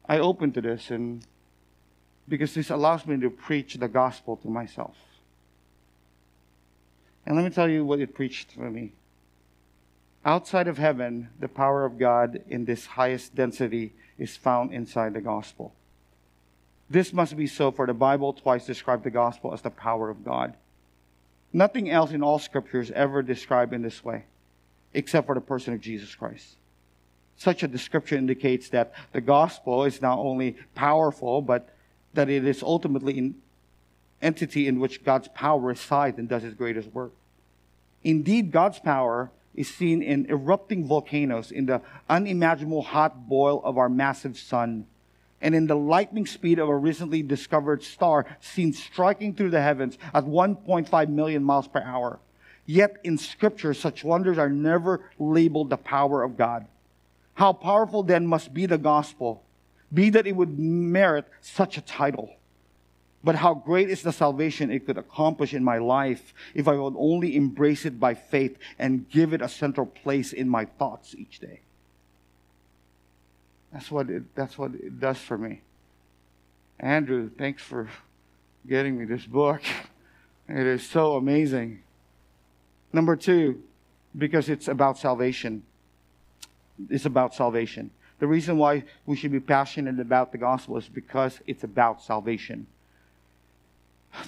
S1: I open to this, and because this allows me to preach the gospel to myself. And let me tell you what it preached for me. Outside of heaven, the power of God in this highest density is found inside the gospel. This must be so, for the Bible twice described the gospel as the power of God. Nothing else in all scriptures ever described in this way, except for the person of Jesus Christ. Such a description indicates that the gospel is not only powerful, but that it is ultimately an entity in which God's power resides and does his greatest work. Indeed, God's power is seen in erupting volcanoes, in the unimaginable hot boil of our massive sun, and in the lightning speed of a recently discovered star seen striking through the heavens at 1.5 million miles per hour. Yet in Scripture, such wonders are never labeled the power of God. How powerful then must be the gospel, be that it would merit such a title. But how great is the salvation it could accomplish in my life if I would only embrace it by faith and give it a central place in my thoughts each day. That's what it, that's what it does for me. Andrew, thanks for getting me this book. It is so amazing. Number two, because it's about salvation It's about salvation. The reason why we should be passionate about the gospel is because it's about salvation.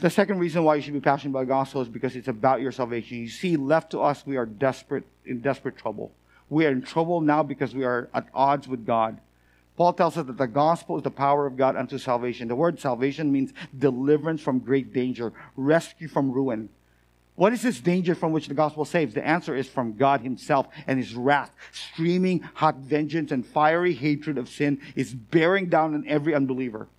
S1: The second reason why you should be passionate about the gospel is because it's about your salvation. You see, left to us, we are desperate, in desperate trouble. We are in trouble now because we are at odds with God. Paul tells us that the gospel is the power of God unto salvation. The word salvation means deliverance from great danger, rescue from ruin. What is this danger from which the gospel saves? The answer is from God Himself and His wrath. Streaming hot vengeance and fiery hatred of sin is bearing down on every unbeliever.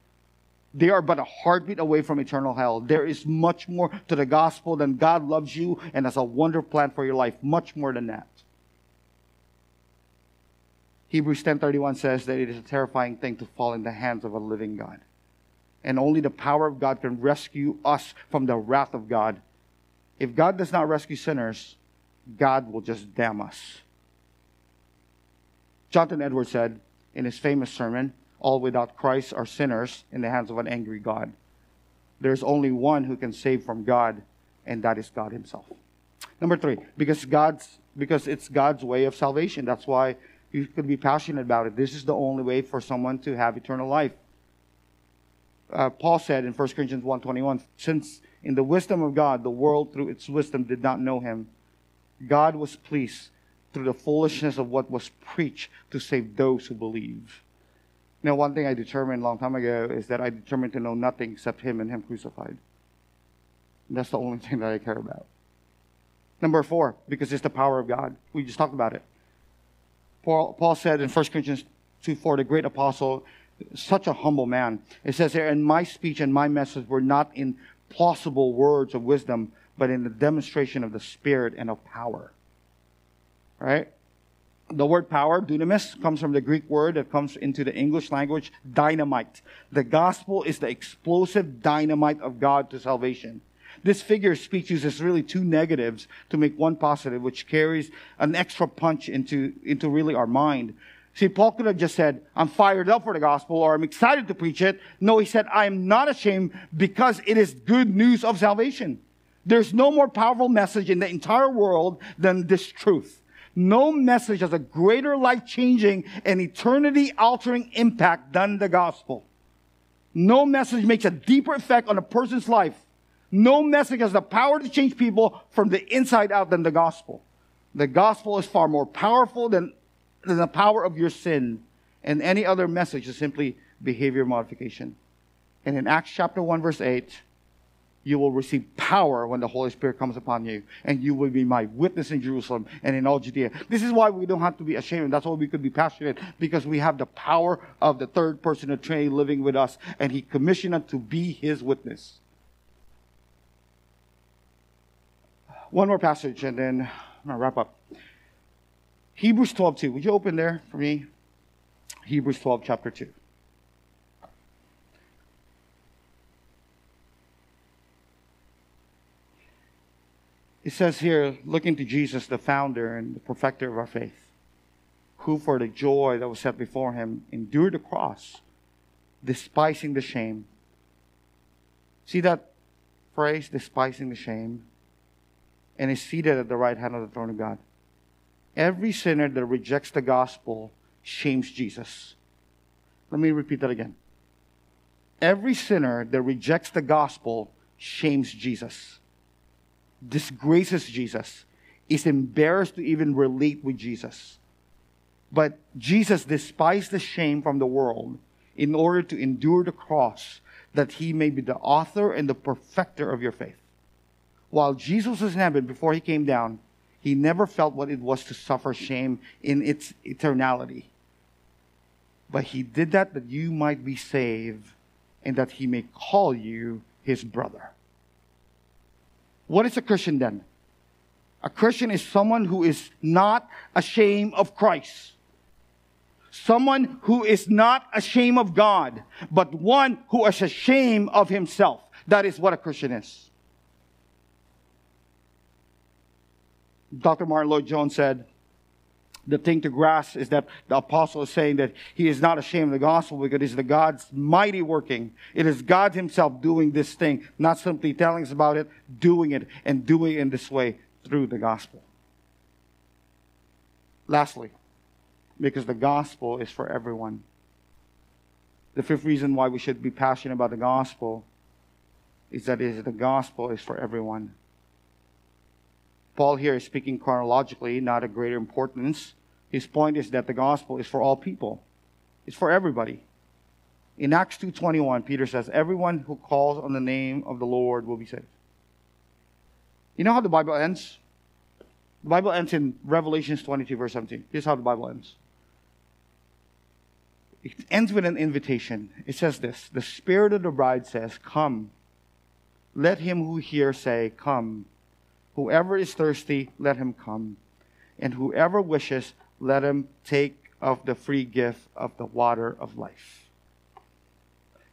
S1: They are but a heartbeat away from eternal hell. There is much more to the gospel than God loves you and has a wonder plan for your life. Much more than that. Hebrews 10:31 says that it is a terrifying thing to fall in the hands of a living God. And only the power of God can rescue us from the wrath of God if God does not rescue sinners, God will just damn us. Jonathan Edwards said in his famous sermon, All without Christ are sinners in the hands of an angry God. There's only one who can save from God, and that is God Himself. Number three, because God's because it's God's way of salvation. That's why you could be passionate about it. This is the only way for someone to have eternal life. Uh, Paul said in 1 Corinthians 1.21, since in the wisdom of God, the world through its wisdom did not know him. God was pleased through the foolishness of what was preached to save those who believe. Now, one thing I determined a long time ago is that I determined to know nothing except him and him crucified. And that's the only thing that I care about. Number four, because it's the power of God. We just talked about it. Paul, Paul said in 1 Corinthians 2 4, the great apostle, such a humble man. It says here, and my speech and my message were not in plausible words of wisdom, but in the demonstration of the Spirit and of power. Right? The word power, dunamis, comes from the Greek word that comes into the English language, dynamite. The gospel is the explosive dynamite of God to salvation. This figure of speech uses really two negatives to make one positive, which carries an extra punch into, into really our mind. See, Paul could have just said, I'm fired up for the gospel or I'm excited to preach it. No, he said, I am not ashamed because it is good news of salvation. There's no more powerful message in the entire world than this truth. No message has a greater life changing and eternity altering impact than the gospel. No message makes a deeper effect on a person's life no message has the power to change people from the inside out than the gospel. The gospel is far more powerful than, than the power of your sin. And any other message is simply behavior modification. And in Acts chapter 1, verse 8, you will receive power when the Holy Spirit comes upon you, and you will be my witness in Jerusalem and in all Judea. This is why we don't have to be ashamed. That's why we could be passionate, because we have the power of the third person of Trinity living with us, and He commissioned us to be His witness. One more passage and then I'm going to wrap up. Hebrews 12, 2. Would you open there for me? Hebrews 12, chapter 2. It says here, looking to Jesus, the founder and the perfecter of our faith, who for the joy that was set before him endured the cross, despising the shame. See that phrase, despising the shame? and is seated at the right hand of the throne of God. Every sinner that rejects the gospel shames Jesus. Let me repeat that again. Every sinner that rejects the gospel shames Jesus, disgraces Jesus, is embarrassed to even relate with Jesus. But Jesus despised the shame from the world in order to endure the cross that he may be the author and the perfecter of your faith while Jesus was in heaven before he came down, he never felt what it was to suffer shame in its eternality. But he did that that you might be saved and that he may call you his brother. What is a Christian then? A Christian is someone who is not ashamed of Christ. Someone who is not ashamed of God, but one who is ashamed of himself. That is what a Christian is. Dr. Martyn Lloyd-Jones said, the thing to grasp is that the apostle is saying that he is not ashamed of the gospel because it is the God's mighty working. It is God himself doing this thing, not simply telling us about it, doing it and doing it in this way through the gospel. Lastly, because the gospel is for everyone. The fifth reason why we should be passionate about the gospel is that is the gospel is for everyone. Paul here is speaking chronologically, not of greater importance. His point is that the gospel is for all people. It's for everybody. In Acts 2:21, Peter says, "Everyone who calls on the name of the Lord will be saved." You know how the Bible ends? The Bible ends in Revelations 22, verse 17. Here's how the Bible ends. It ends with an invitation. It says this The Spirit of the bride says, Come. Let him who hears say, Come. Whoever is thirsty, let him come. And whoever wishes, let him take of the free gift of the water of life.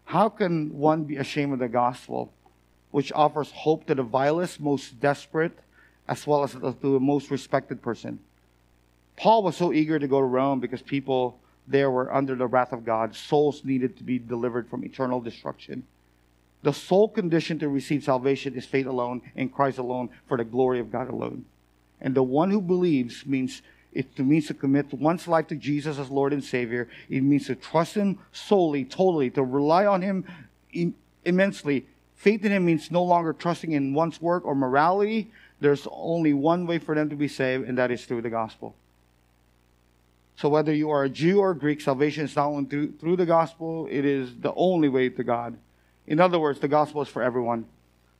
S1: How can one be ashamed of the gospel, which offers hope to the vilest, most desperate, as well as to the most respected person? Paul was so eager to go to Rome because people there were under the wrath of God. Souls needed to be delivered from eternal destruction. The sole condition to receive salvation is faith alone in Christ alone for the glory of God alone. And the one who believes means it means to commit one's life to Jesus as Lord and Savior. It means to trust Him solely, totally, to rely on Him immensely. Faith in Him means no longer trusting in one's work or morality. There's only one way for them to be saved, and that is through the gospel. So whether you are a Jew or a Greek, salvation is not only through, through the gospel, it is the only way to God. In other words, the gospel is for everyone.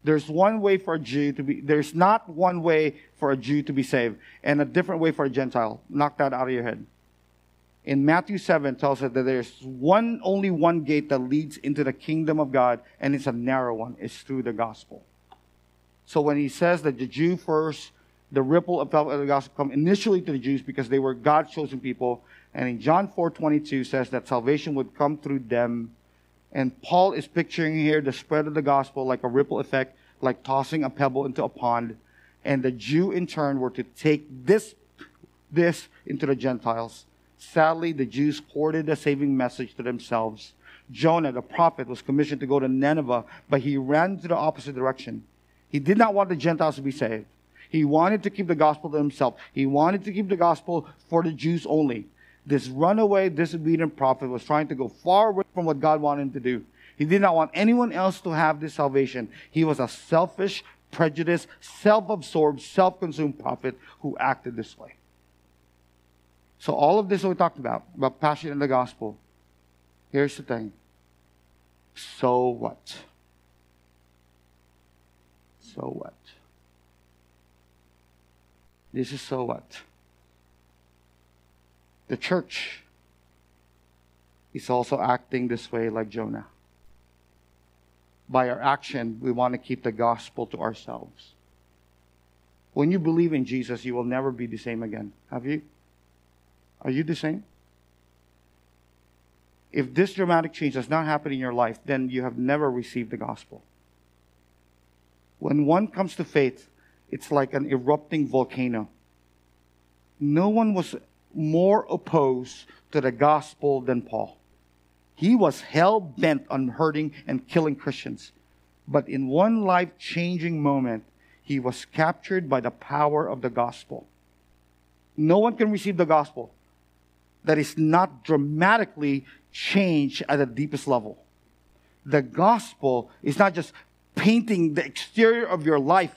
S1: There's one way for a Jew to be, there's not one way for a Jew to be saved and a different way for a Gentile. Knock that out of your head. In Matthew 7 tells us that there's one, only one gate that leads into the kingdom of God, and it's a narrow one. It's through the gospel. So when he says that the Jew first, the ripple of the gospel come initially to the Jews because they were God's chosen people, and in John 4 22 says that salvation would come through them and Paul is picturing here the spread of the gospel like a ripple effect, like tossing a pebble into a pond. And the Jew in turn were to take this, this into the Gentiles. Sadly, the Jews hoarded the saving message to themselves. Jonah, the prophet, was commissioned to go to Nineveh, but he ran to the opposite direction. He did not want the Gentiles to be saved. He wanted to keep the gospel to himself. He wanted to keep the gospel for the Jews only this runaway, disobedient prophet was trying to go far away from what God wanted him to do. He did not want anyone else to have this salvation. He was a selfish, prejudiced, self absorbed, self consumed prophet who acted this way. So, all of this we talked about, about passion in the gospel. Here's the thing. So what? So what? This is so what? The church is also acting this way like Jonah. By our action, we want to keep the gospel to ourselves. When you believe in Jesus, you will never be the same again. Have you? Are you the same? If this dramatic change does not happen in your life, then you have never received the gospel. When one comes to faith, it's like an erupting volcano. No one was more opposed to the gospel than Paul. He was hell bent on hurting and killing Christians. But in one life changing moment, he was captured by the power of the gospel. No one can receive the gospel that is not dramatically changed at the deepest level. The gospel is not just painting the exterior of your life,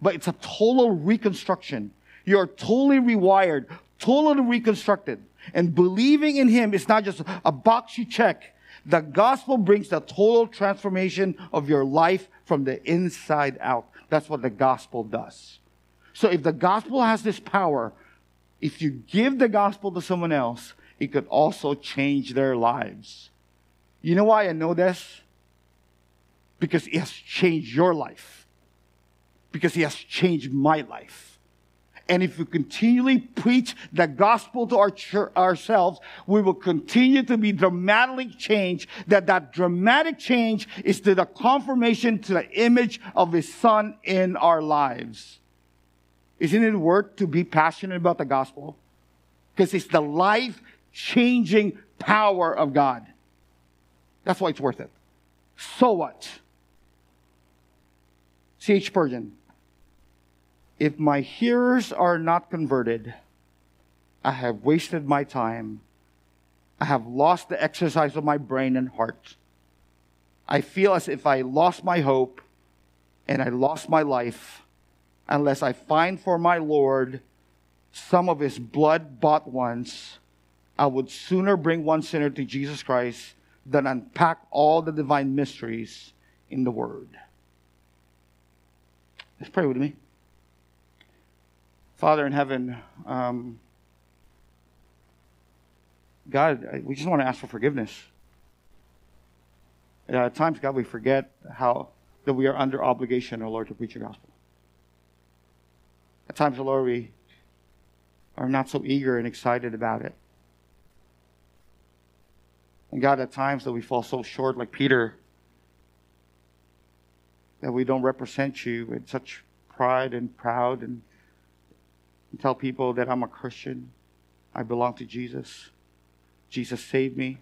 S1: but it's a total reconstruction. You're totally rewired, totally reconstructed. And believing in Him is not just a box you check. The gospel brings the total transformation of your life from the inside out. That's what the gospel does. So if the gospel has this power, if you give the gospel to someone else, it could also change their lives. You know why I know this? Because it has changed your life. Because it has changed my life. And if we continually preach the gospel to our ourselves, we will continue to be dramatically changed. That that dramatic change is to the confirmation to the image of His Son in our lives. Isn't it worth to be passionate about the gospel? Because it's the life changing power of God. That's why it's worth it. So what? C.H. Spurgeon if my hearers are not converted, I have wasted my time. I have lost the exercise of my brain and heart. I feel as if I lost my hope and I lost my life unless I find for my Lord some of his blood bought ones. I would sooner bring one sinner to Jesus Christ than unpack all the divine mysteries in the Word. Let's pray with me. Father in heaven, um, God, we just want to ask for forgiveness. at times, God, we forget how that we are under obligation, O Lord, to preach your gospel. At times, O Lord, we are not so eager and excited about it. And God, at times that we fall so short, like Peter, that we don't represent you with such pride and proud and and tell people that I'm a Christian. I belong to Jesus. Jesus saved me.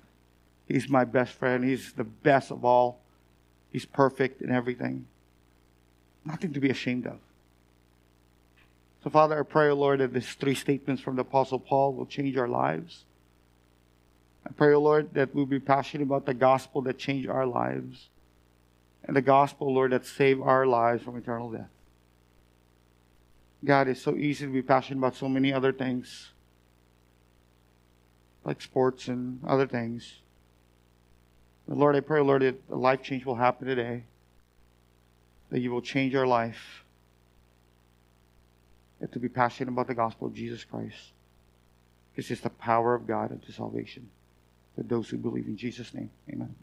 S1: He's my best friend. He's the best of all. He's perfect in everything. Nothing to be ashamed of. So, Father, I pray, O Lord, that these three statements from the Apostle Paul will change our lives. I pray, O Lord, that we'll be passionate about the gospel that change our lives and the gospel, Lord, that save our lives from eternal death. God, it's so easy to be passionate about so many other things, like sports and other things. But Lord, I pray, Lord, that a life change will happen today. that you will change your life and to be passionate about the gospel of Jesus Christ. Because it's the power of God unto salvation to those who believe in Jesus' name. Amen.